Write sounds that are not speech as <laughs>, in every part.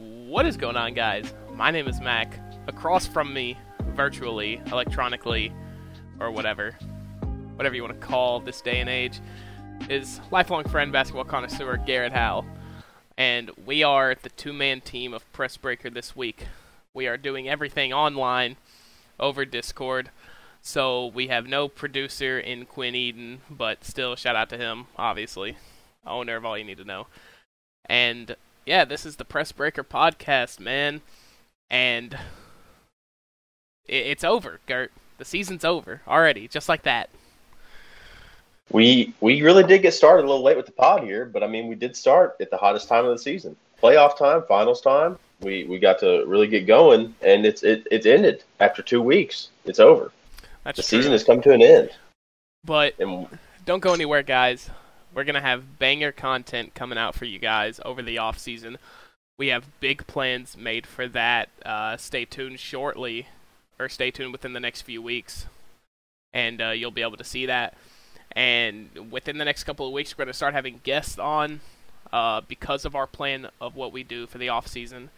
What is going on, guys? My name is Mac. Across from me, virtually, electronically, or whatever, whatever you want to call this day and age, is lifelong friend, basketball connoisseur Garrett Howe. And we are the two man team of Press Breaker this week. We are doing everything online over Discord. So we have no producer in Quinn Eden, but still, shout out to him, obviously. Owner of all you need to know. And yeah, this is the Press Breaker podcast, man. And it's over, Gert. The season's over already, just like that. We we really did get started a little late with the pod here, but I mean we did start at the hottest time of the season. Playoff time, finals time. We we got to really get going and it's it, it's ended after two weeks. It's over. That's the true. season has come to an end. But And don't go anywhere, guys. We're gonna have banger content coming out for you guys over the off season. We have big plans made for that. Uh, stay tuned shortly, or stay tuned within the next few weeks, and uh, you'll be able to see that. And within the next couple of weeks, we're gonna start having guests on uh, because of our plan of what we do for the off season.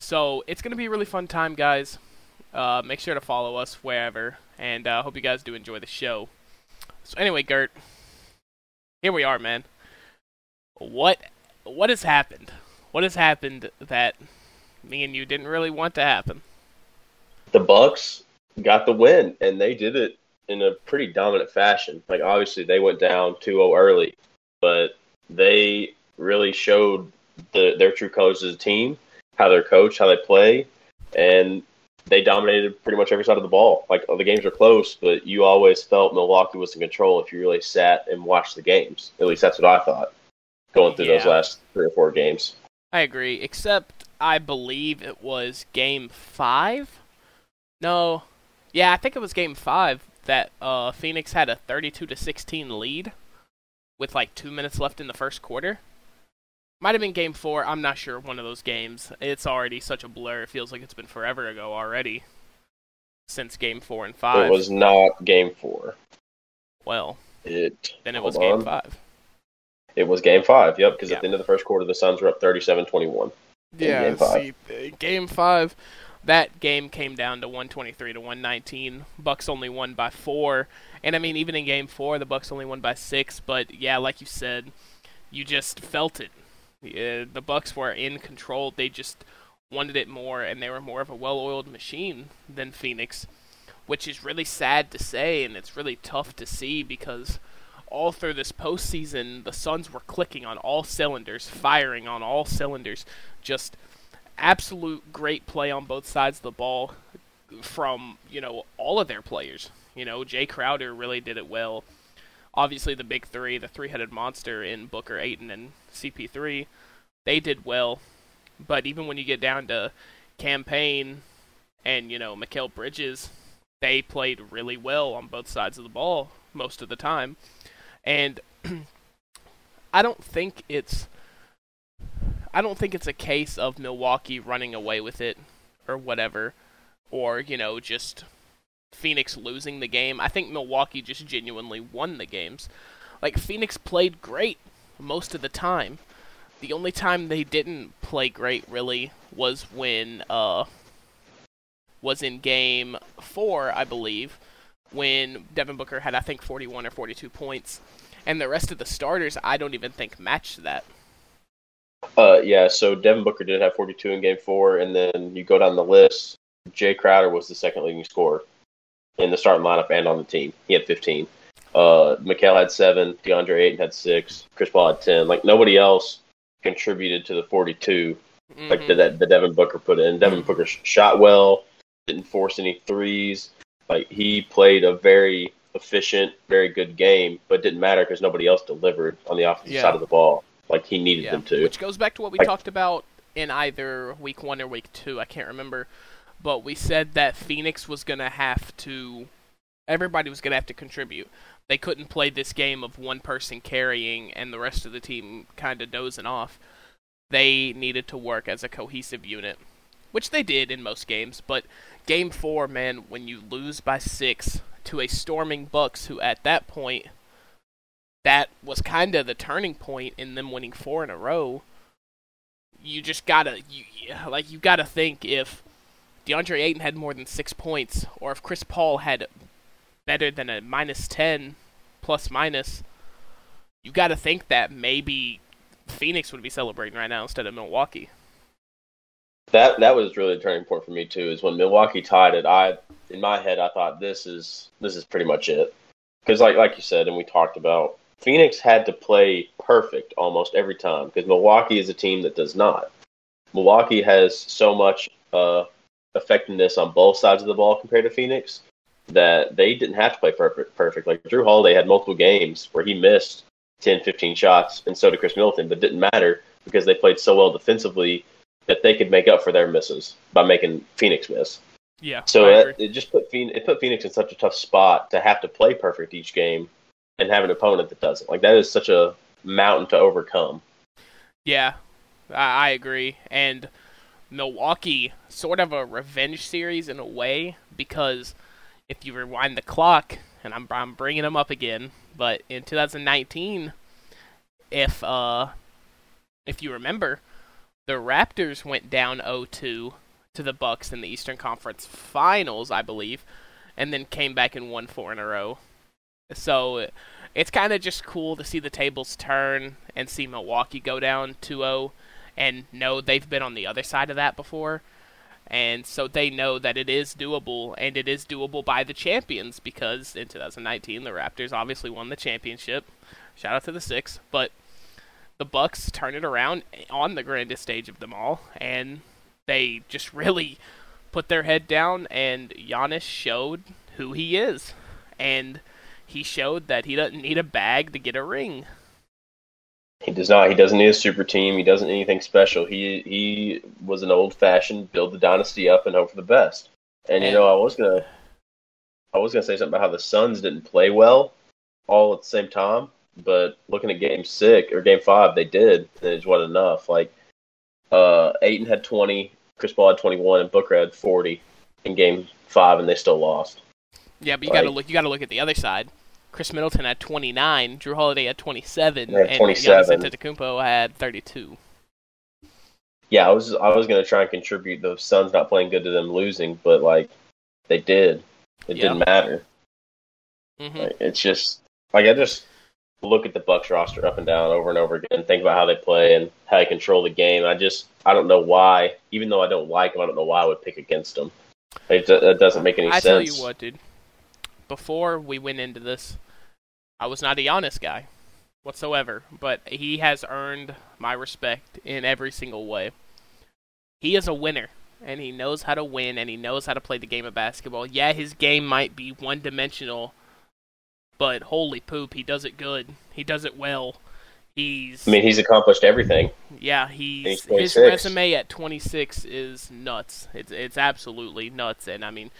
So it's gonna be a really fun time, guys. Uh, make sure to follow us wherever, and uh, hope you guys do enjoy the show. So anyway, Gert, here we are, man. What what has happened? What has happened that me and you didn't really want to happen? the Bucks got the win and they did it in a pretty dominant fashion. Like obviously they went down 2-0 early, but they really showed the, their true colors as a team, how they're coached, how they play, and they dominated pretty much every side of the ball. Like the games are close, but you always felt Milwaukee was in control if you really sat and watched the games. At least that's what I thought going through those last three or four games. I agree, except I believe it was game five. No, yeah, I think it was game five that uh, Phoenix had a 32 to 16 lead with like two minutes left in the first quarter. Might have been game four. I'm not sure. One of those games. It's already such a blur. It feels like it's been forever ago already. Since game four and five. It was not game four. well, It then it was game on. five. It was game five, yep, because Yeah. at the end of the first quarter, the Suns were up 37 21. Yeah, game five. see, game five, that game came down to 123 to 119. Bucks only won by four, and I mean, even in game four, the Bucks only won by six. But yeah, like you said, you just felt it. Yeah, the Bucks were in control. They just wanted it more, and they were more of a well-oiled machine than Phoenix, which is really sad to say, and it's really tough to see because all through this postseason, the Suns were clicking on all cylinders, firing on all cylinders. Just absolute great play on both sides of the ball from, you know, all of their players. You know, Jae Crowder really did it well. Obviously, the big three, the three headed monster in Booker, Ayton, and CP3, they did well. But even when you get down to Cam Payne and, you know, Mikal Bridges, they played really well on both sides of the ball most of the time. And <clears throat> I don't think it's I don't think it's a case of Milwaukee running away with it or whatever or, you know, just Phoenix losing the game. I think Milwaukee just genuinely won the games. Like Phoenix played great most of the time. The only time they didn't play great really was when uh was in game 4, I believe, when Devin Booker had I think 41 or 42 points and the rest of the starters I don't even think matched that. Uh, yeah, so Devin Booker did have 42 in game four, and then you go down the list. Jae Crowder was the second leading scorer in the starting lineup and on the team. He had 15. Uh, Mikal had seven. DeAndre Ayton had six. Chris Paul had 10. Like, nobody else contributed to the 42 like Mhm. the, that the Devin Booker put in. Devin Booker shot well, didn't force any threes. Like he played a very efficient, very good game, but didn't matter because nobody else delivered on the offensive Yeah. side of the ball like he needed Yeah, them to. which goes back to what we Like- talked about in either week one or week two. I can't remember, but we said that Phoenix was gonna have to. Everybody was gonna have to contribute. They couldn't play this game of one person carrying and the rest of the team kind of dozing off. They needed to work as a cohesive unit, which they did in most games. But game four, man, when you lose by six to a storming Bucks, who at that point that was kind of the turning point in them winning four in a row. you just gotta you like you gotta think if DeAndre Ayton had more than six points, or if Chris Paul had better than a minus ten plus minus, you gotta think that maybe Phoenix would be celebrating right now instead of Milwaukee. That that was really a turning point for me too. Is when Milwaukee tied it. I in my head I thought this is this is pretty much it because like like you said and we talked about Phoenix had to play perfect almost every time because Milwaukee is a team that does not. Milwaukee has so much uh, effectiveness on both sides of the ball compared to Phoenix that they didn't have to play perfect. Perfect. Like Jrue Holiday had multiple games where he missed 10, 15 shots, and so did Khris Middleton, but it didn't matter because they played so well defensively that they could make up for their misses by making Phoenix miss. Yeah. So it, it, just put Phoenix, it put Phoenix in such a tough spot to have to play perfect each game and have an opponent that doesn't. Like that is such a mountain to overcome. Yeah, I, I agree. And Milwaukee, sort of a revenge series in a way, because if you rewind the clock, and I'm I'm bringing them up again, but in 2019, if uh, if you remember, the Raptors went down 0-2 to the Bucks in the Eastern Conference Finals, I believe, and then came back and won four in a row. So it's kind of just cool to see the tables turn and see Milwaukee go down 2-0 and know they've been on the other side of that before. And so they know that it is doable, and it is doable by the champions because in 2019 the Raptors obviously won the championship. Shout out to the Six, but the Bucks turn it around on the grandest stage of them all, and they just really put their head down. And Giannis showed who he is, and he showed that he doesn't need a bag to get a ring. He does not. He doesn't need a super team. He doesn't need anything special. He he was an old fashioned build the dynasty up and hope for the best. And, you know, I was gonna I was gonna say something about how the Suns didn't play well all at the same time, but looking at game six or game five, they did, and it wasn't enough. Like uh Ayton had twenty, Chris Paul had twenty one, and Booker had forty in game five, and they still lost. Yeah, but you like, gotta look. You gotta look at the other side. Khris Middleton had 29, Jrue Holiday had 27, had and 27. Giannis Antetokounmpo had 32. Yeah, I was I was gonna try and contribute the Suns not playing good to them losing, but like they did, it didn't matter. Mm-hmm. Like, it's just like I just look at the Bucks roster up and down over and over again, think about how they play and how they control the game. I just I don't know why, even though I don't like them, I don't know why I would pick against them. It, it doesn't make any I sense. I tell you what, dude before we went into this, I was not a Giannis guy whatsoever, but he has earned my respect in every single way. He is a winner, and he knows how to win, and he knows how to play the game of basketball. Yeah, his game might be one dimensional, but holy poop, he does it good. He does it well. He's. I mean, he's accomplished everything. Yeah, he's, he's his resume at 26 is nuts. It's it's absolutely nuts, and I mean,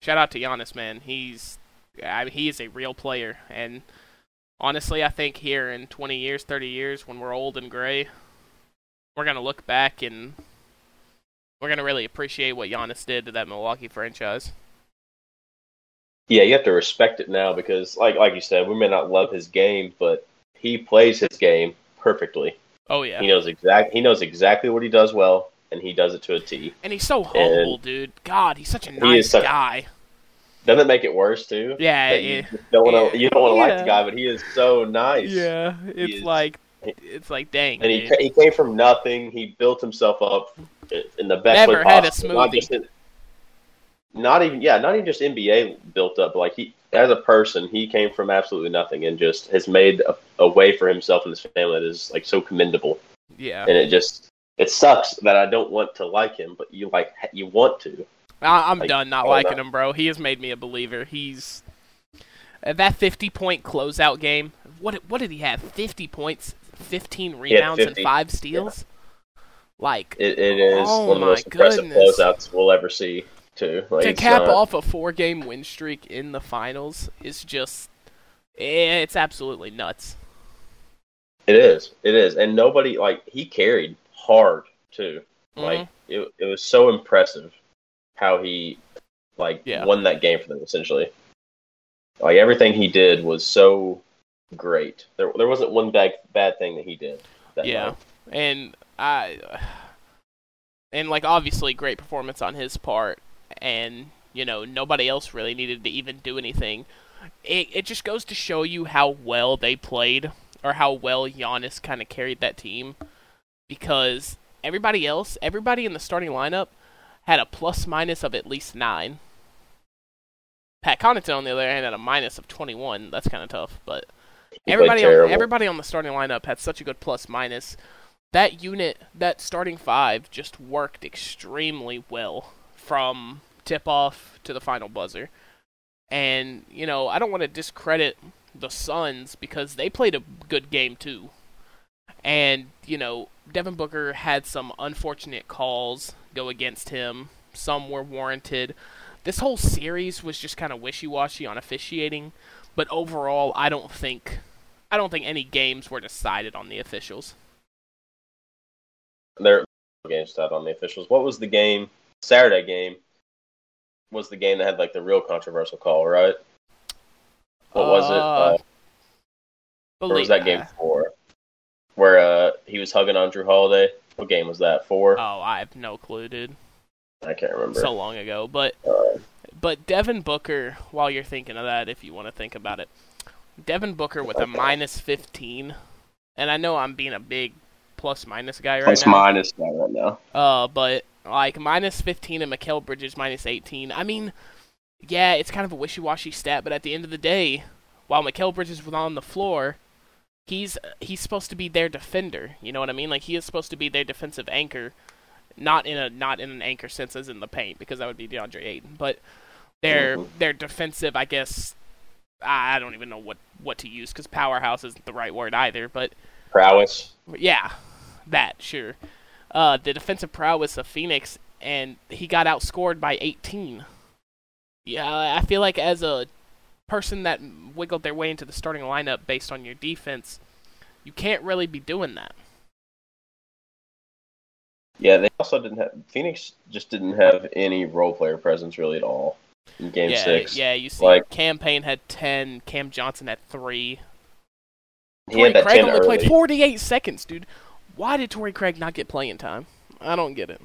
shout out to Giannis, man. He's I mean, he is a real player, and honestly, I think here in 20 years, 30 years, when we're old and gray, we're gonna look back and we're gonna really appreciate what Giannis did to that Milwaukee franchise. Yeah, you have to respect it now because, like like you said, we may not love his game, but he plays his game perfectly. Oh yeah, he knows exact he knows exactly what he does well, and he does it to a T. And he's so humble, and dude. God, he's such a nice such, guy. Doesn't it make it worse too? Yeah, you don't want to you don't want to yeah. like the guy, but he is so nice. Yeah, it's is, like it's like dang. And he he came from nothing. He built himself up in the best Never way had possible. a smoothie. Not, not even yeah, not even just NBA built up. Like he as a person, he came from absolutely nothing and just has made a, a way for himself and his family that is like so commendable. Yeah, and it just it sucks that I don't want to like him, but you like you want to. I, am like, done not liking him, bro. He has made me a believer. He's uh, that 50 point closeout game. What what did he have? 50 points, 15 rebounds, 50. and five steals. Yeah. Like it, it is oh one of the most impressive goodness. closeouts we'll ever see. Too like, to cap off a four game win streak in the finals is just eh, it's absolutely nuts. It is. It is, and nobody like he carried hard too. Mm-hmm. Like it, it was so impressive how he like yeah. won that game for them essentially. Like everything he did was so great. There there wasn't one bad bad thing that he did. That yeah, night. and I and like obviously great performance on his part, and you know nobody else really needed to even do anything. It it just goes to show you how well they played, or how well Giannis kind of carried that team, because everybody else, everybody in the starting lineup, had a plus minus of at least nine. Pat Connaughton, on the other hand, had a minus of 21. That's kind of tough, but everybody on, everybody on the starting lineup had such a good plus minus. That unit, that starting five, just worked extremely well from tip off to the final buzzer. And you know, I don't want to discredit the Suns because they played a good game too. And you know, Devin Booker had some unfortunate calls go against him. Some were warranted. This whole series was just kind of wishy-washy on officiating, but overall, I don't think I don't think any games were decided on the officials. There games decided on the officials. What was the game? Saturday game was the game that had like the real controversial call, right? What was it? Uh, or was that game four? Where uh, he was hugging on Jrue Holiday. What game was that? Four? Oh, I have no clue, dude. I can't remember. So long ago, but uh, but Devin Booker. While you're thinking of that, if you want to think about it, Devin Booker with a minus 15, and I know I'm being a big plus minus guy right plus now. Plus minus guy right now. Uh, but like minus 15 and Mikal Bridges minus 18. I mean, yeah, it's kind of a wishy-washy stat, but at the end of the day, while Mikal Bridges was on the floor, he's he's supposed to be their defender. You know what I mean? Like he is supposed to be their defensive anchor, not in a not in an anchor sense as in the paint because that would be DeAndre Ayton, but their mm-hmm. their defensive, I guess. I don't even know what what to use because powerhouse isn't the right word either. But prowess. Yeah, that sure. Uh, the defensive prowess of Phoenix, and he got outscored by 18. Yeah, I feel like as a person that wiggled their way into the starting lineup based on your defense, you can't really be doing that. Yeah, they also didn't have Phoenix just didn't have any role player presence really at all in game yeah, six. Yeah, you see like, Cam Payne had ten, Cam Johnson had three. He Torrey Craig only early. played forty eight seconds, dude. Why did Torrey Craig not get playing time? I don't get it.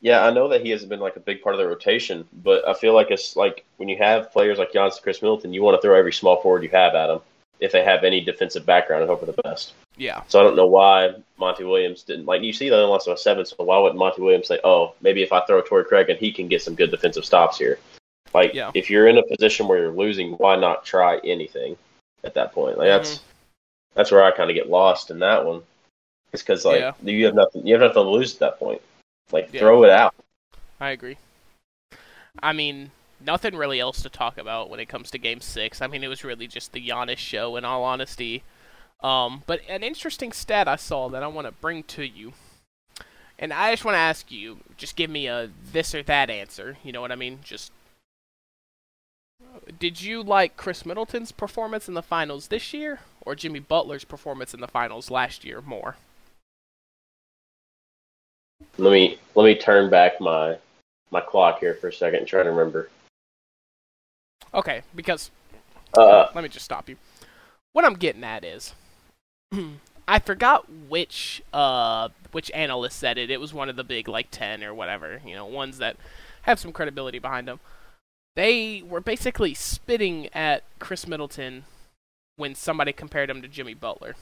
Yeah, I know that he hasn't been like a big part of the rotation, but I feel like it's like when you have players like Giannis Khris Middleton, you want to throw every small forward you have at them if they have any defensive background and hope for the best. Yeah. So I don't know why Monty Williams didn't like you see they only lost by seven, so why wouldn't Monty Williams say, Oh, maybe if I throw Torrey Craig and he can get some good defensive stops here. Like yeah. if you're in a position where you're losing, why not try anything at that point? Like that's mm-hmm. that's where I kinda get lost in that one. It's because like yeah. you have nothing you have nothing to lose at that point. Like yeah. throw it out. I agree. I mean, nothing really else to talk about when it comes to Game Six. I mean, it was really just the Giannis show, in all honesty. Um, but an interesting stat I saw that I want to bring to you, and I just want to ask you, just give me a this or that answer. You know what I mean? Just did you like Khris Middleton's performance in the finals this year, or Jimmy Butler's performance in the finals last year more? Let me let me turn back my my clock here for a second and try to remember. Okay, because uh, let me just stop you. What I'm getting at is, <clears throat> I forgot which uh which analyst said it. It was one of the big like ten or whatever, you know, ones that have some credibility behind them. They were basically spitting at Khris Middleton when somebody compared him to Jimmy Butler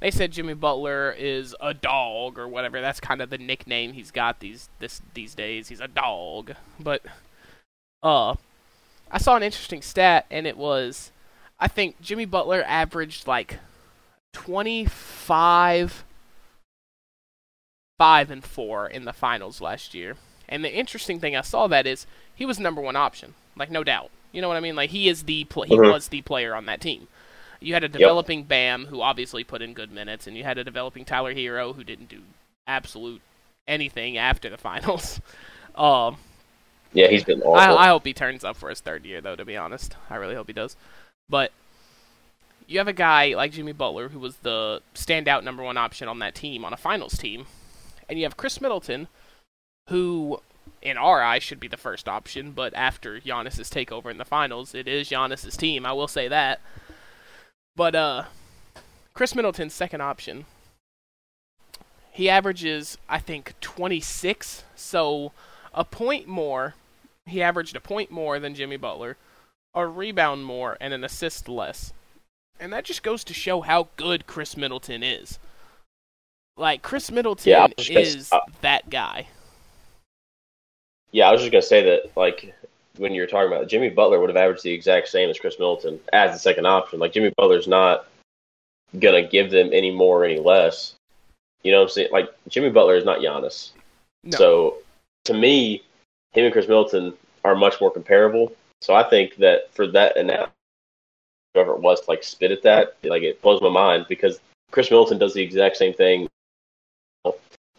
they said Jimmy Butler is a dog or whatever. That's kind of the nickname he's got these this these days. He's a dog. But uh I saw an interesting stat and it was I think Jimmy Butler averaged like 25 5 and 4 in the finals last year. And the interesting thing I saw that is he was number 1 option, like no doubt. You know what I mean? Like he is the pl- he mm-hmm. was the player on that team. You had a developing yep. Bam who obviously put in good minutes, and you had a developing Tyler Herro who didn't do absolute anything after the <laughs> finals. Um, yeah, he's been awful. I, I hope he turns up for his third year, though. To be honest, I really hope he does. But you have a guy like Jimmy Butler who was the standout number one option on that team on a finals team, and you have Khris Middleton, who in our eyes should be the first option, but after Giannis's takeover in the finals, it is Giannis's team. I will say that. But uh, Khris Middleton's second option, he averages, I think, 26. So a point more. He averaged a point more than Jimmy Butler, a rebound more, and an assist less. And that just goes to show how good Khris Middleton is. Like Khris Middleton Yeah, I was just gonna is uh, that guy. Yeah, I was just gonna say that like when you were talking about Jimmy Butler would have averaged the exact same as Khris Middleton as the second option. Like Jimmy Butler's not gonna give them any more or any less. You know what I'm saying? Like Jimmy Butler is not Giannis. No. So to me, him and Khris Middleton are much more comparable. So I think that for that and that whoever it was to like spit at that, like it blows my mind because Khris Middleton does the exact same thing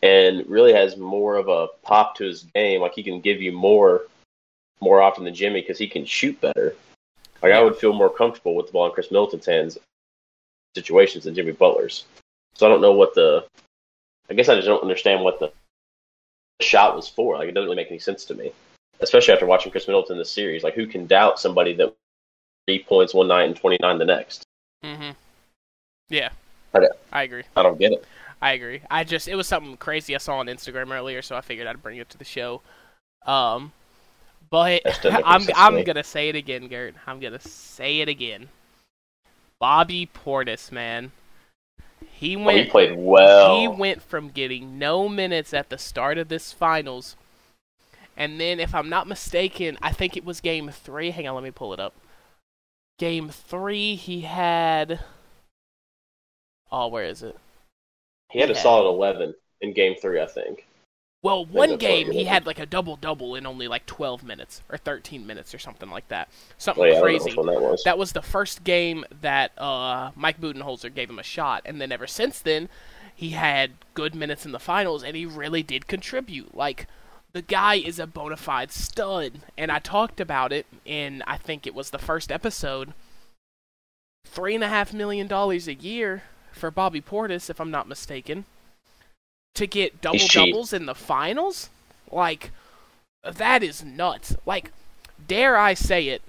and really has more of a pop to his game. Like he can give you more more often than Jimmy because he can shoot better. Like I would feel more comfortable with the ball in Khris Middleton's hands situations than Jimmy Butler's. So I don't know what the. I guess I just don't understand what the shot was for. Like it doesn't really make any sense to me, especially after watching Khris Middleton this series. Like who can doubt somebody that three points one night and twenty nine the next? Mm-hmm. Yeah. I I agree. I don't get it. I agree. I just it was something crazy I saw on Instagram earlier, so I figured I'd bring it to the show. Um, but That still makes I'm I'm gonna say it again, Gert. I'm gonna say it again. Bobby Portis, man, he Oh, went he played well. he went from getting no minutes at the start of this finals, and then, if I'm not mistaken, I think it was game three. Hang on, let me pull it up. Game three, he had. Oh, where is it? He had a solid 11 in game three, I think. Well, one game he had like a double double in only like 12 minutes or 13 minutes or something like that. Something Oh, yeah, I don't know crazy. that was. That was the first game that uh, Mike Budenholzer gave him a shot, and then ever since then, he had good minutes in the finals, and he really did contribute. Like the guy is a bona fide stud, and I talked about it in I think it was the first episode. Three and a half million dollars a year for Bobby Portis, if I'm not mistaken, to get double doubles in the finals. Like that is nuts. Like, dare I say it?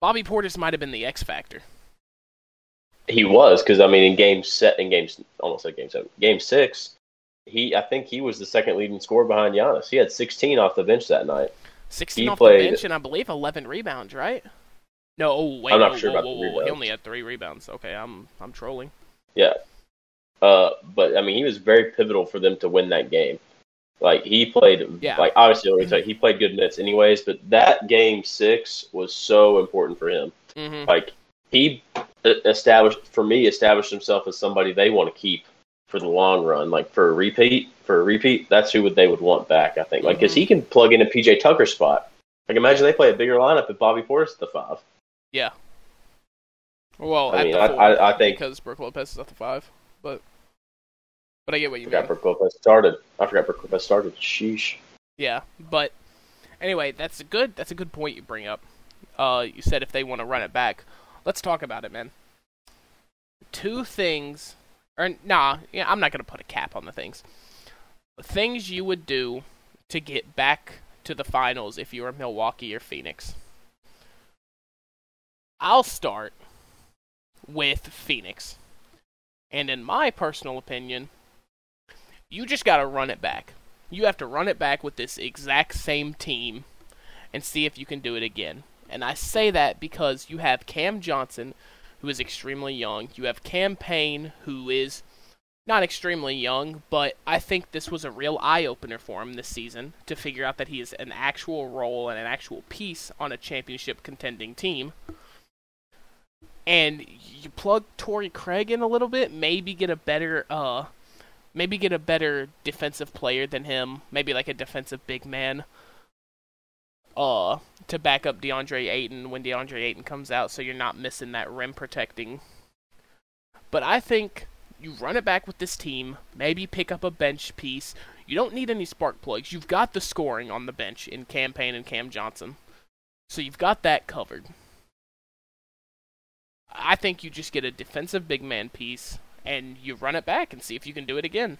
Bobby Portis might have been the X factor. He was because I mean, in game set, in games almost like game seven, game six, he I think he was the second leading scorer behind Giannis. He had 16 off the bench that night. 16 He off played- the bench and I believe 11 rebounds, right? No, oh, wait, I'm not whoa, sure whoa, about the whoa, whoa. He only had three rebounds. Okay, I'm I'm trolling. Yeah, uh, but I mean, he was very pivotal for them to win that game. Like he played, Yeah. like obviously tell he played good minutes anyways. But that game six was so important for him. hmm Like he established for me, established himself as somebody they want to keep for the long run. Like for a repeat, for a repeat, that's who would they would want back. I think, like because Mhm. he can plug in a PJ Tucker spot. Like imagine they play a bigger lineup if Bobby Portis is the five. Yeah. Well, I at mean, I- I- I think- because Brook Lopez is at the five, but but I get what I you forgot mean. Lopez started. I forgot Lopez started. Sheesh. Yeah, but anyway, that's a good that's a good point you bring up. Uh, you said if they want to run it back, let's talk about it, man. Two things, or nah, yeah, I'm not gonna put a cap on the things. Things you would do to get back to the finals if you were Milwaukee or Phoenix. I'll start with Phoenix, and in my personal opinion, you just gotta run it back. You have to run it back with this exact same team and see if you can do it again. And I say that because you have Cam Johnson, who is extremely young. You have Cam Payne, who is not extremely young, but I think this was a real eye opener for him this season to figure out that he is an actual role and an actual piece on a championship contending team. And you plug Torrey Craig in a little bit, maybe get a better uh maybe get a better defensive player than him, maybe like a defensive big man, uh, to back up DeAndre Ayton when DeAndre Ayton comes out, so you're not missing that rim protecting. But I think you run it back with this team, maybe pick up a bench piece. You don't need any spark plugs. You've got the scoring on the bench in Cam Payne and Cam Johnson, so you've got that covered. I think you just get a defensive big man piece and you run it back and see if you can do it again.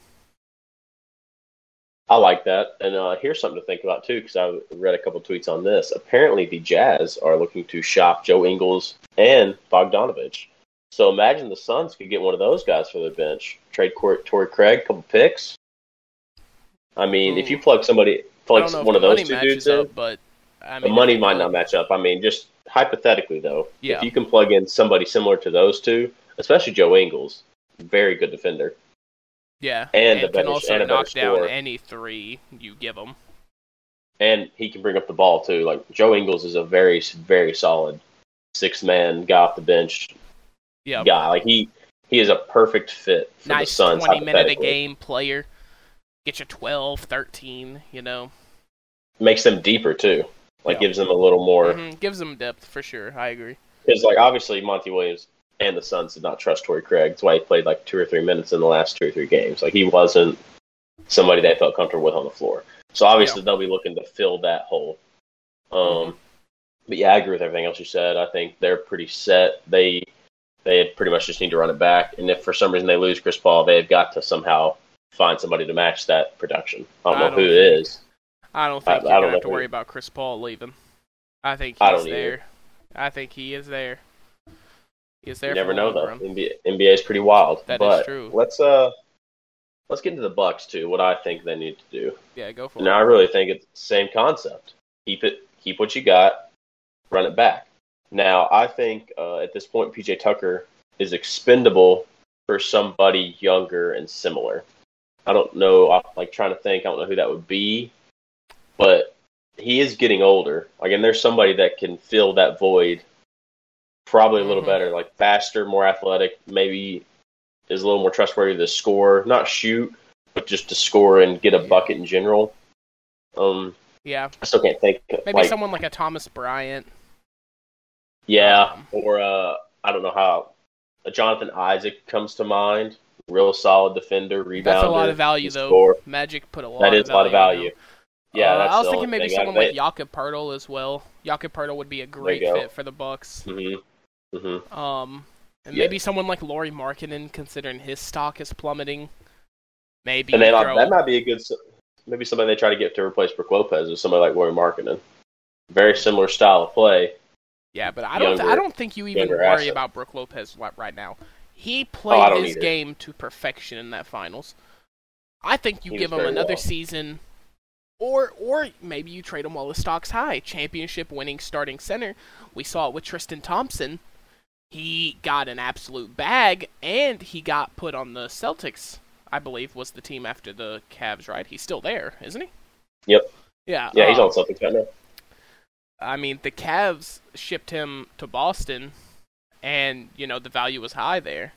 I like that. And uh, here's something to think about too, because I read a couple tweets on this. Apparently, the Jazz are looking to shop Joe Ingles and Bogdanovich. So imagine the Suns could get one of those guys for their bench. Trade Cor- Torrey Craig, couple picks. I mean, if you plug somebody, plug one of those two dudes up, in, but I mean, the money might not match up. I mean, just hypothetically though, Yeah. if you can plug in somebody similar to those two, especially Joe Ingles, very good defender, Yeah, and a can better- also and knock down scorer. any three you give him. and he can bring up the ball too. Like Joe Ingles is a very, very solid six man guy off the bench Yeah, guy. Like he, he is a perfect fit for the nice Suns. twenty minute a game player. Get you 12, 13, You know, makes them deeper too. Like Yeah. gives them a little more Mhm, gives them depth for sure. I agree. because like obviously Monty Williams and the Suns did not trust Torrey Craig. That's why he played like two or three minutes in the last two or three games. Like he wasn't somebody they felt comfortable with on the floor. So obviously they'll be looking to fill that hole. Um, Mhm. but yeah, I agree with everything else you said. I think they're pretty set. They they pretty much just need to run it back. And if for some reason they lose Chris Paul, they've got to somehow find somebody to match that production. I don't I know don't who think- is. I don't think I you're don't gonna have to worry about Chris Paul leaving. I think I he's either. there. I think he is there. He is there. You never know though. NBA, NBA is pretty wild. That is but true. Let's uh let's get into the Bucks too. What I think they need to do. Yeah, go for it. Now I really think it's the same concept. Keep it, keep what you got, run it back. Now I think uh, at this point PJ Tucker is expendable for somebody younger and similar. I don't know. I'm like trying to think. I don't know who that would be, but he is getting older. Like, and there's somebody that can fill that void. Probably a little Mhm. better, like faster, more athletic. Maybe is a little more trustworthy to score, not shoot, but just to score and get a bucket in general. Um, Yeah, I still can't think. maybe like, someone like a Thomas Bryant. yeah, Um, or uh, I don't know how. Uh, Jonathan Isaac comes to mind. Real solid defender, rebounder. That's a lot of value though. score. Magic put a lot. That is a lot of value. him. Yeah, Uh, I was thinking maybe. Someone like Jakob Poeltl as well. Jakob Poeltl would be a great fit for the Bucks. Mhm. Mhm. Um, and Yeah. maybe someone like Lauri Markkanen, considering his stock is plummeting. Maybe And then throw- that might be a good. Maybe somebody they try to get to replace Brook Lopez is somebody like Lauri Markkanen. Very similar style of play. yeah, but I don't. younger- I don't think you even worry asset. about Brook Lopez right now. He Oh, played don't his either. game to perfection in that finals. I think you He give him another well. season, or or maybe you trade him while the stock's high. Championship winning starting center. We saw it with Tristan Thompson. He got an absolute bag, and he got put on the Celtics. I believe was the team after the Cavs, right? He's still there, isn't he? Yep. Yeah. Yeah, he's uh, on Celtics right now. I mean, the Cavs shipped him to Boston, and you know the value was high there.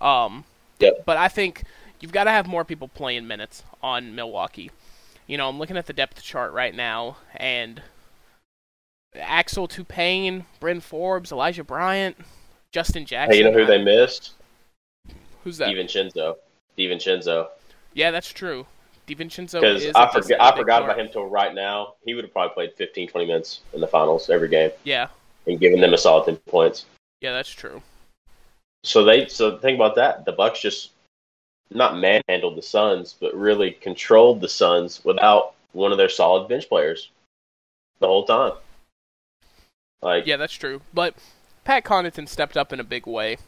Um, Yep. but I think you've got to have more people playing minutes on Milwaukee. You know, I'm looking at the depth chart right now, and Axel Toupane, Bryn Forbes, Elijah Bryant, Justin Jackson. Hey, you know who they missed? Who's that? DiVincenzo. DiVincenzo. Yeah, that's true. DiVincenzo Because is. I, big I forgot about him till right now. He would have probably played 15, 20 minutes in the finals every game Yeah, and given them a solid 10 points. yeah, that's true. So they so think about that. The Bucks just not manhandled the Suns, but really controlled the Suns without one of their solid bench players the whole time. Like Yeah, that's true. But Pat Connaughton stepped up in a big way.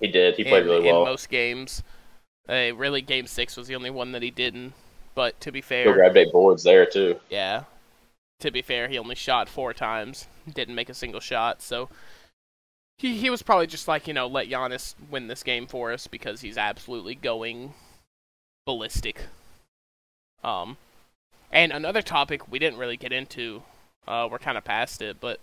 he did, he played in, really well in most games. Uh, really, Game Six was the only one that he didn't. But to be fair, he grabbed eight boards there too. yeah. To be fair, he only shot four times, didn't make a single shot. So he he was probably just like you know let Giannis win this game for us because he's absolutely going ballistic. Um, and another topic we didn't really get into, uh, we're kind of past it, but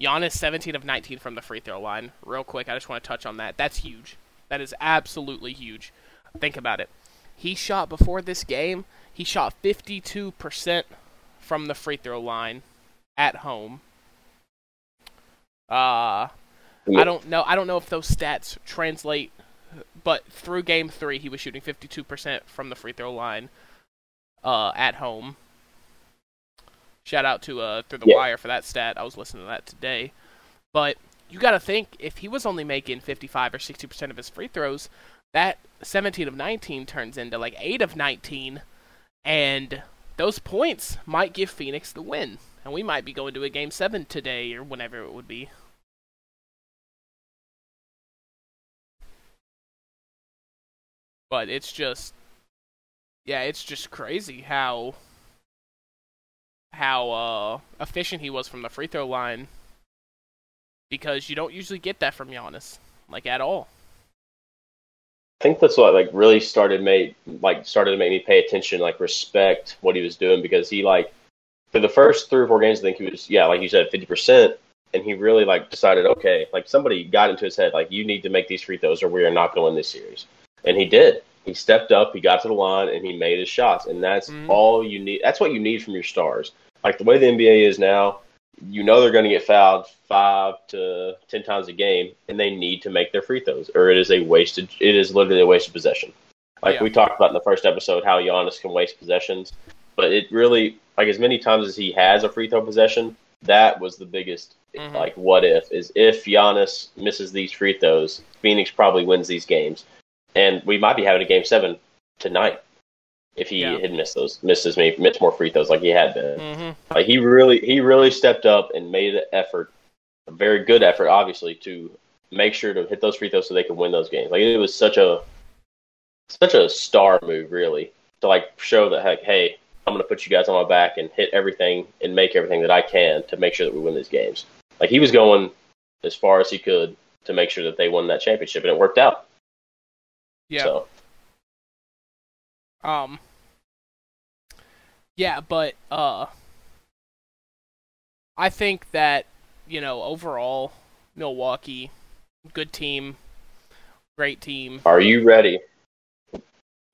Giannis 17 of 19 from the free throw line. Real quick, I just want to touch on that. That's huge. That is absolutely huge. Think about it. He shot before this game, he shot 52% from the free throw line at home. Uh Yeah. I don't know I don't know if those stats translate but through game 3 he was shooting 52% from the free throw line uh at home. Shout out to uh through the Yeah. wire for that stat. I was listening to that today. But you got to think if he was only making 55 or 60% of his free throws, that 17 of 19 turns into like 8 of 19 and those points might give Phoenix the win. And we might be going to a game 7 today or whenever it would be. But it's just, yeah, it's just crazy how how uh, efficient he was from the free throw line because you don't usually get that from Giannis, like at all. I think that's what like really started made like started to make me pay attention, like respect what he was doing because he like for the first three or four games, I think he was yeah, like you said, fifty percent, and he really like decided okay, like somebody got into his head like you need to make these free throws or we are not going this series, and he did. He stepped up, he got to the line, and he made his shots, and that's mm-hmm. all you need. That's what you need from your stars. Like the way the NBA is now, you know they're going to get fouled five to ten times a game, and they need to make their free throws, or it is a wasted. It is literally a wasted possession. Like yeah. we talked about in the first episode, how Giannis can waste possessions, but it really like as many times as he has a free throw possession, that was the biggest mm-hmm. like what if is if Giannis misses these free throws, Phoenix probably wins these games, and we might be having a game seven tonight if he yeah. had missed those, missed as many, missed more free throws like he had been. Mm-hmm. Like he really, he really stepped up and made an effort, a very good effort, obviously, to make sure to hit those free throws so they could win those games. Like it was such a, such a star move, really, to like show that heck, hey, I'm going to put you guys on my back and hit everything and make everything that I can to make sure that we win these games. Like he was going as far as he could to make sure that they won that championship, and it worked out. Yeah. So um. Yeah, but uh, I think that you know overall, Milwaukee, good team, great team. Are you ready?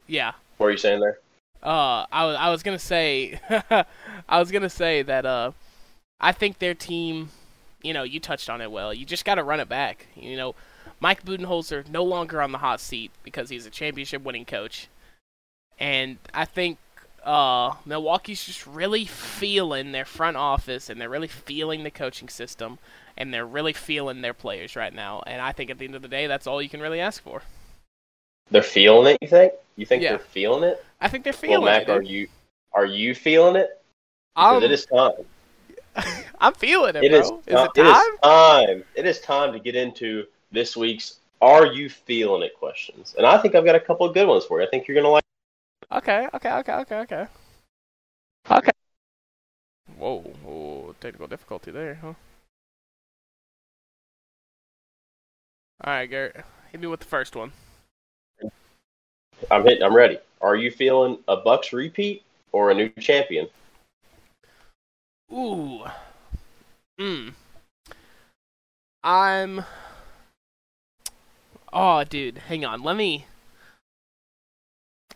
Yeah. What are you saying there? Uh, I was I was gonna say, <laughs> I was gonna say that uh, I think their team, you know, you touched on it well. You just got to run it back. You know, Mike Budenholzer no longer on the hot seat because he's a championship winning coach and I think uh, Milwaukee's just really feeling their front office, and they're really feeling the coaching system, and they're really feeling their players right now. And I think at the end of the day, that's all you can really ask for. They're feeling it. You think? You think yeah. they're feeling it? I think they're feeling it. well, Mac, it. Are you are you feeling it? Because um, it is time. <laughs> I'm feeling it, it bro. Is, is it time? It is time. It is time to get into this week's "Are You Feeling It?" questions, and I think I've got a couple of good ones for you. I think you're gonna like. Okay, okay, okay, okay, okay. Okay. Whoa, whoa, technical difficulty there, huh? Alright, Garrett, hit me with the first one. I'm hitting, I'm ready. Are you feeling a Bucks repeat or a new champion? Ooh. Hmm. I'm. Oh, dude, hang on. Let me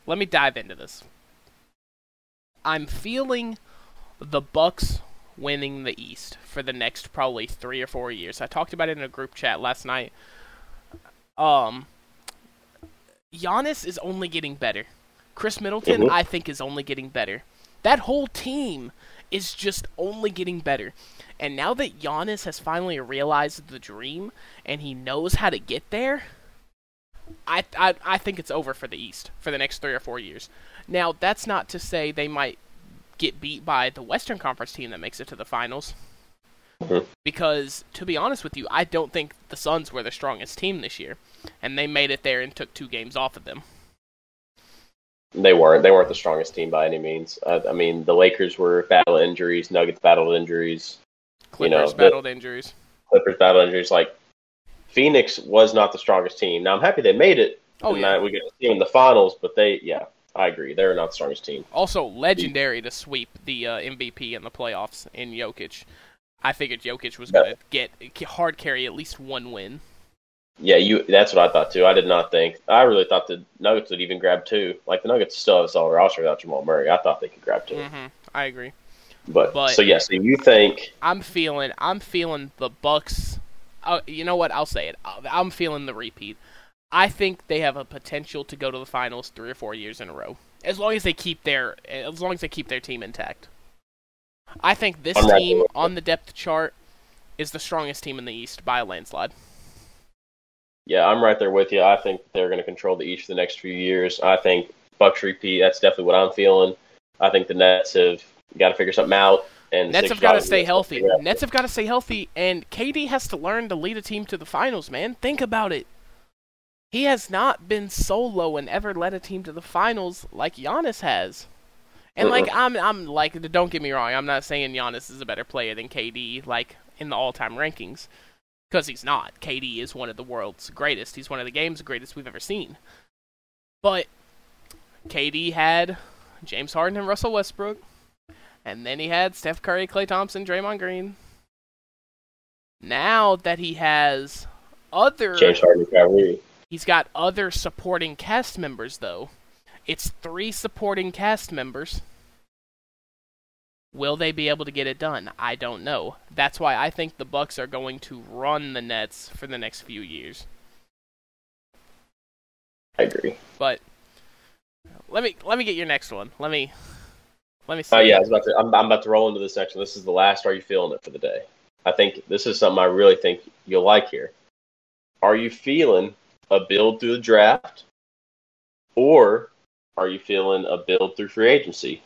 let me dive into this. I'm feeling the Bucks winning the East for the next probably three or four years. I talked about it in a group chat last night. Um, Giannis is only getting better. Khris Middleton, mm-hmm. I think, is only getting better. That whole team is just only getting better. And now that Giannis has finally realized the dream and he knows how to get there, I, I I think it's over for the East for the next three or four years. Now that's not to say they might get beat by the Western Conference team that makes it to the finals. Mm-hmm. Because to be honest with you, I don't think the Suns were the strongest team this year, and they made it there and took two games off of them. They weren't. They weren't the strongest team by any means. Uh, I mean, the Lakers were battle injuries. Nuggets battled injuries. Clippers you know, battled the, injuries. Clippers battled injuries. Like Phoenix was not the strongest team. Now I'm happy they made it. Oh yeah, we get to see them in the finals, but they, yeah, I agree, they're not the strongest team. Also, legendary to sweep the uh, MVP in the playoffs in Jokic. I figured Jokic was going to get hard carry at least one win. Yeah, you. That's what I thought too. I did not think. I really thought the Nuggets would even grab two. Like the Nuggets still have a solid roster without Jamal Murray. I thought they could grab 2 mm-hmm. I agree. But, but so yes, yeah, so you think I'm feeling I'm feeling the Bucks uh, you know what? I'll say it. I'm feeling the repeat. I think they have a potential to go to the finals three or four years in a row, as long as they keep their as long as they keep their team intact. I think this team on the depth chart is the strongest team in the East by a landslide. Yeah, I'm right there with you. I think they're going to control the East for the next few years. I think Bucks repeat. That's definitely what I'm feeling. I think the Nets have got to figure something out. And Nets have got to stay healthy. Nets have got to stay healthy, and KD has to learn to lead a team to the finals. Man, think about it. he has not been solo and ever led a team to the finals like Giannis has. And like I'm I'm like don't get me wrong, I'm not saying Giannis is a better player than KD like in the all-time rankings because he's not. KD is one of the world's greatest. He's one of the game's greatest we've ever seen. But KD had James Harden and Russell Westbrook, and then he had Steph Curry, Klay Thompson, Draymond Green. Now that he has other James Harden, Kyrie. He's got other supporting cast members though. It's three supporting cast members. Will they be able to get it done? I don't know. That's why I think the Bucks are going to run the Nets for the next few years. I agree. But let me let me get your next one. Let me let me see. Oh yeah, I was about to, I'm, I'm about to roll into this section. This is the last. Are you feeling it for the day? I think this is something I really think you'll like here. Are you feeling a build through the draft, or are you feeling a build through free agency?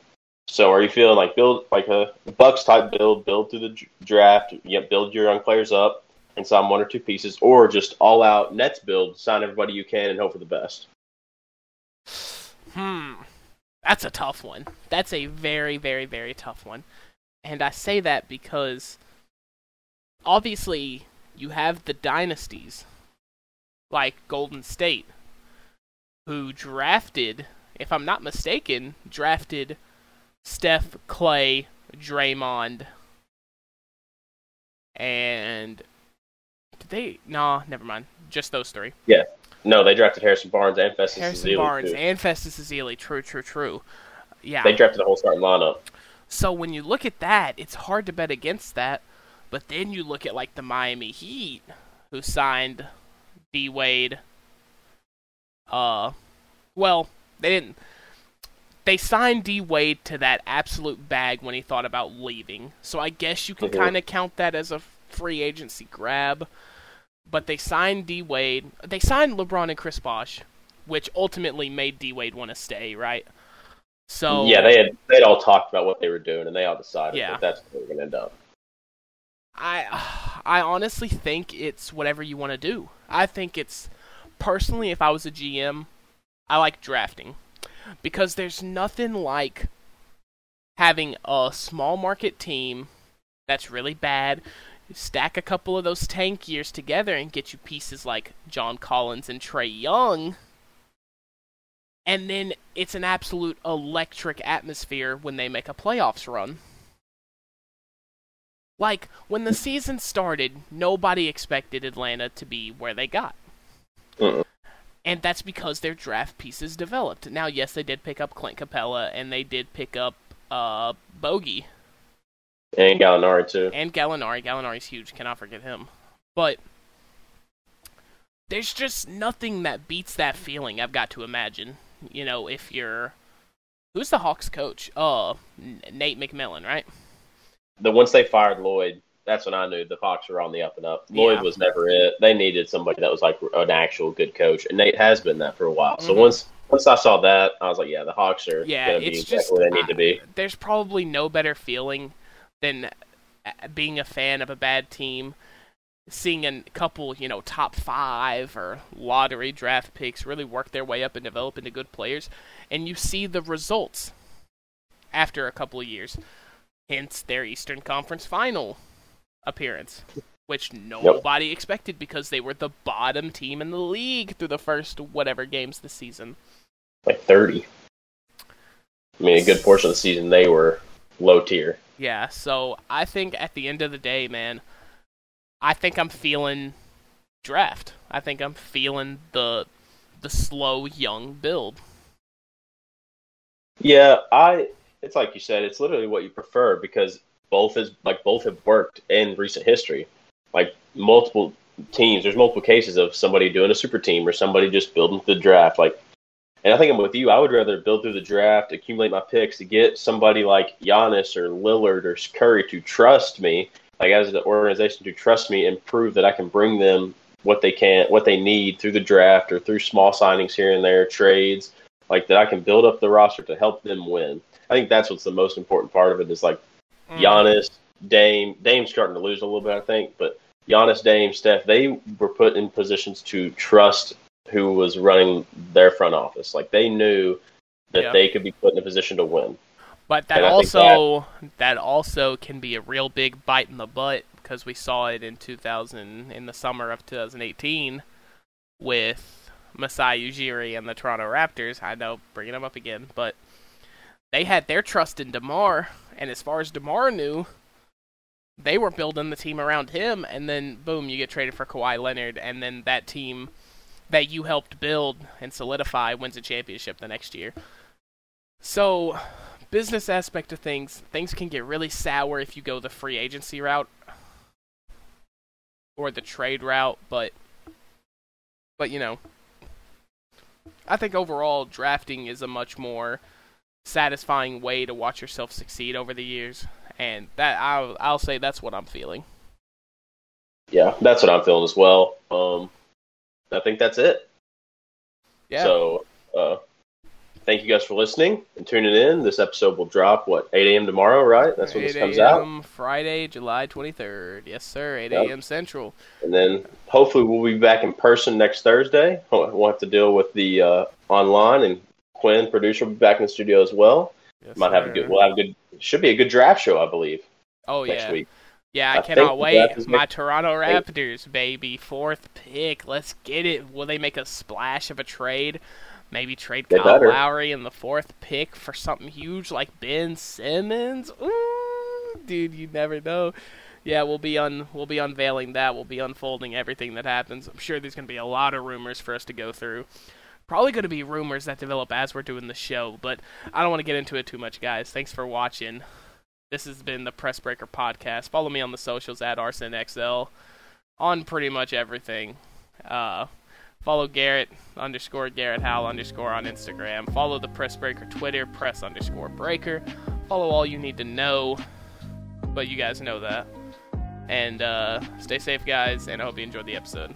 So are you feeling like build like a Bucks type build, build through the draft, know, build your young players up and sign one or two pieces, or just all out Nets build, sign everybody you can and hope for the best? Hmm. That's a tough one. That's a very, very, very tough one. And I say that because obviously you have the dynasties like Golden State who drafted, if I'm not mistaken, drafted Steph, Klay, Draymond, and did they? Nah, never mind. Just those three. Yeah. No, they drafted Harrison Barnes and Festus Harrison Barnes too. and Festus Ezeli. True, true, true. Yeah. They drafted the whole starting lineup. So when you look at that, it's hard to bet against that. But then you look at like the Miami Heat, who signed D Wade. Uh, well, they didn't. They signed D Wade to that absolute bag when he thought about leaving. So I guess you can Mhm. kind of count that as a free agency grab. But they signed D Wade. They signed LeBron and Chris Bosh, which ultimately made D Wade want to stay, right? So yeah, they had they'd all talked about what they were doing, and they all decided Yeah. that that's where we're going to end up. I <sighs> I honestly think it's whatever you want to do. I think it's personally if I was a GM, I like drafting because there's nothing like having a small market team that's really bad stack a couple of those tank years together and get you pieces like John Collins and Trae Young and then it's an absolute electric atmosphere when they make a playoffs run. Like, when the season started, nobody expected Atlanta to be where they got. Mm-mm. And that's because their draft pieces developed. Now, yes, they did pick up Clint Capela, and they did pick up uh, Bogi And Gallinari too. and Gallinari. Gallinari's huge, cannot forget him. But there's just nothing that beats that feeling, I've got to imagine. You know, if you're. Who's the Hawks coach? Uh, Nate McMillan, right? The once they fired Lloyd, that's when I knew the Hawks were on the up and up. Lloyd was never it. They needed somebody that was like an actual good coach, and Nate has been that for a while. So Mhm. once once I saw that, I was like, yeah, the Hawks are Yeah, going to be it's exactly just where they need to be. There's probably no better feeling than uh, being a fan of a bad team, seeing a couple, you know, top five or lottery draft picks really work their way up and develop into good players, and you see the results after a couple of years. Hence their Eastern Conference Final appearance, which nobody expected because they were the bottom team in the league through the first whatever games this season. Like thirty. I mean, a good portion of the season they were low tier. Yeah, so I think at the end of the day, man, I think I'm feeling draft. I think I'm feeling the the slow young build. Yeah, I. It's like you said. It's literally what you prefer because both is like both have worked in recent history. Like multiple teams, there's multiple cases of somebody doing a super team or somebody just building the draft. Like, and I think I'm with you. I would rather build through the draft, accumulate my picks to get somebody like Giannis or Lillard or Curry to trust me, like as an organization to trust me and prove that I can bring them what they can, what they need through the draft or through small signings here and there, trades like that I can build up the roster to help them win. I think that's what's the most important part of it is like Mm. Giannis, Dame, Dame's starting to lose a little bit, I think, but Giannis, Dame, Steph, they were put in positions to trust who was running their front office. Like they knew that Yeah. they could be put in a position to win. But that And I think also that also can be a real big bite in the butt because we saw it in 2000 in the summer of 2018 with Masai Ujiri and the Toronto Raptors. I know bringing them up again, but they had their trust in Demar, and as far as Demar knew, they were building the team around him, and then boom, you get traded for Kawhi Leonard, and then that team that you helped build and solidify wins a championship the next year. So, business aspect of things, things can get really sour if you go the free agency route or the trade route, but but you know, I think overall drafting is a much more satisfying way to watch yourself succeed over the years, and that I'll I'll say that's what I'm feeling. Yeah, that's what I'm feeling as well. Um, I think that's it. Yeah. So, uh, thank you guys for listening and tuning in. This episode will drop what 8 a.m. tomorrow, right? That's when this 8 comes out, a.m. Friday, July 23rd. Yes, sir. 8 Yep. a.m. Central. and then hopefully we'll be back in person next Thursday. <laughs> We'll have to deal with the uh, online, and Quinn, producer, will be back in the studio as well. Yes, Might have a good. We'll have a good. Should be a good draft show, I believe, Oh next yeah. week. Yeah, I I cannot wait. My Toronto Raptors, baby, fourth pick. Let's get it. Will they make a splash of a trade? Maybe trade They Kyle better. Lowry in the fourth pick for something huge like Ben Simmons. Ooh, dude, you never know. Yeah, we'll be un we'll be unveiling that. We'll be unfolding everything that happens. I'm sure there's gonna be a lot of rumors for us to go through. Probably gonna be rumors that develop as we're doing the show, but I don't want to get into it too much, guys. Thanks for watching. This has been the Press Breaker Podcast. Follow me on the socials at ArsonXL on pretty much everything. Uh, follow Garrett underscore Garrett Howell underscore on Instagram. Follow the Press Breaker Twitter, press underscore breaker. Follow all you need to know, but you guys know that. And uh, stay safe, guys, and I hope you enjoyed the episode.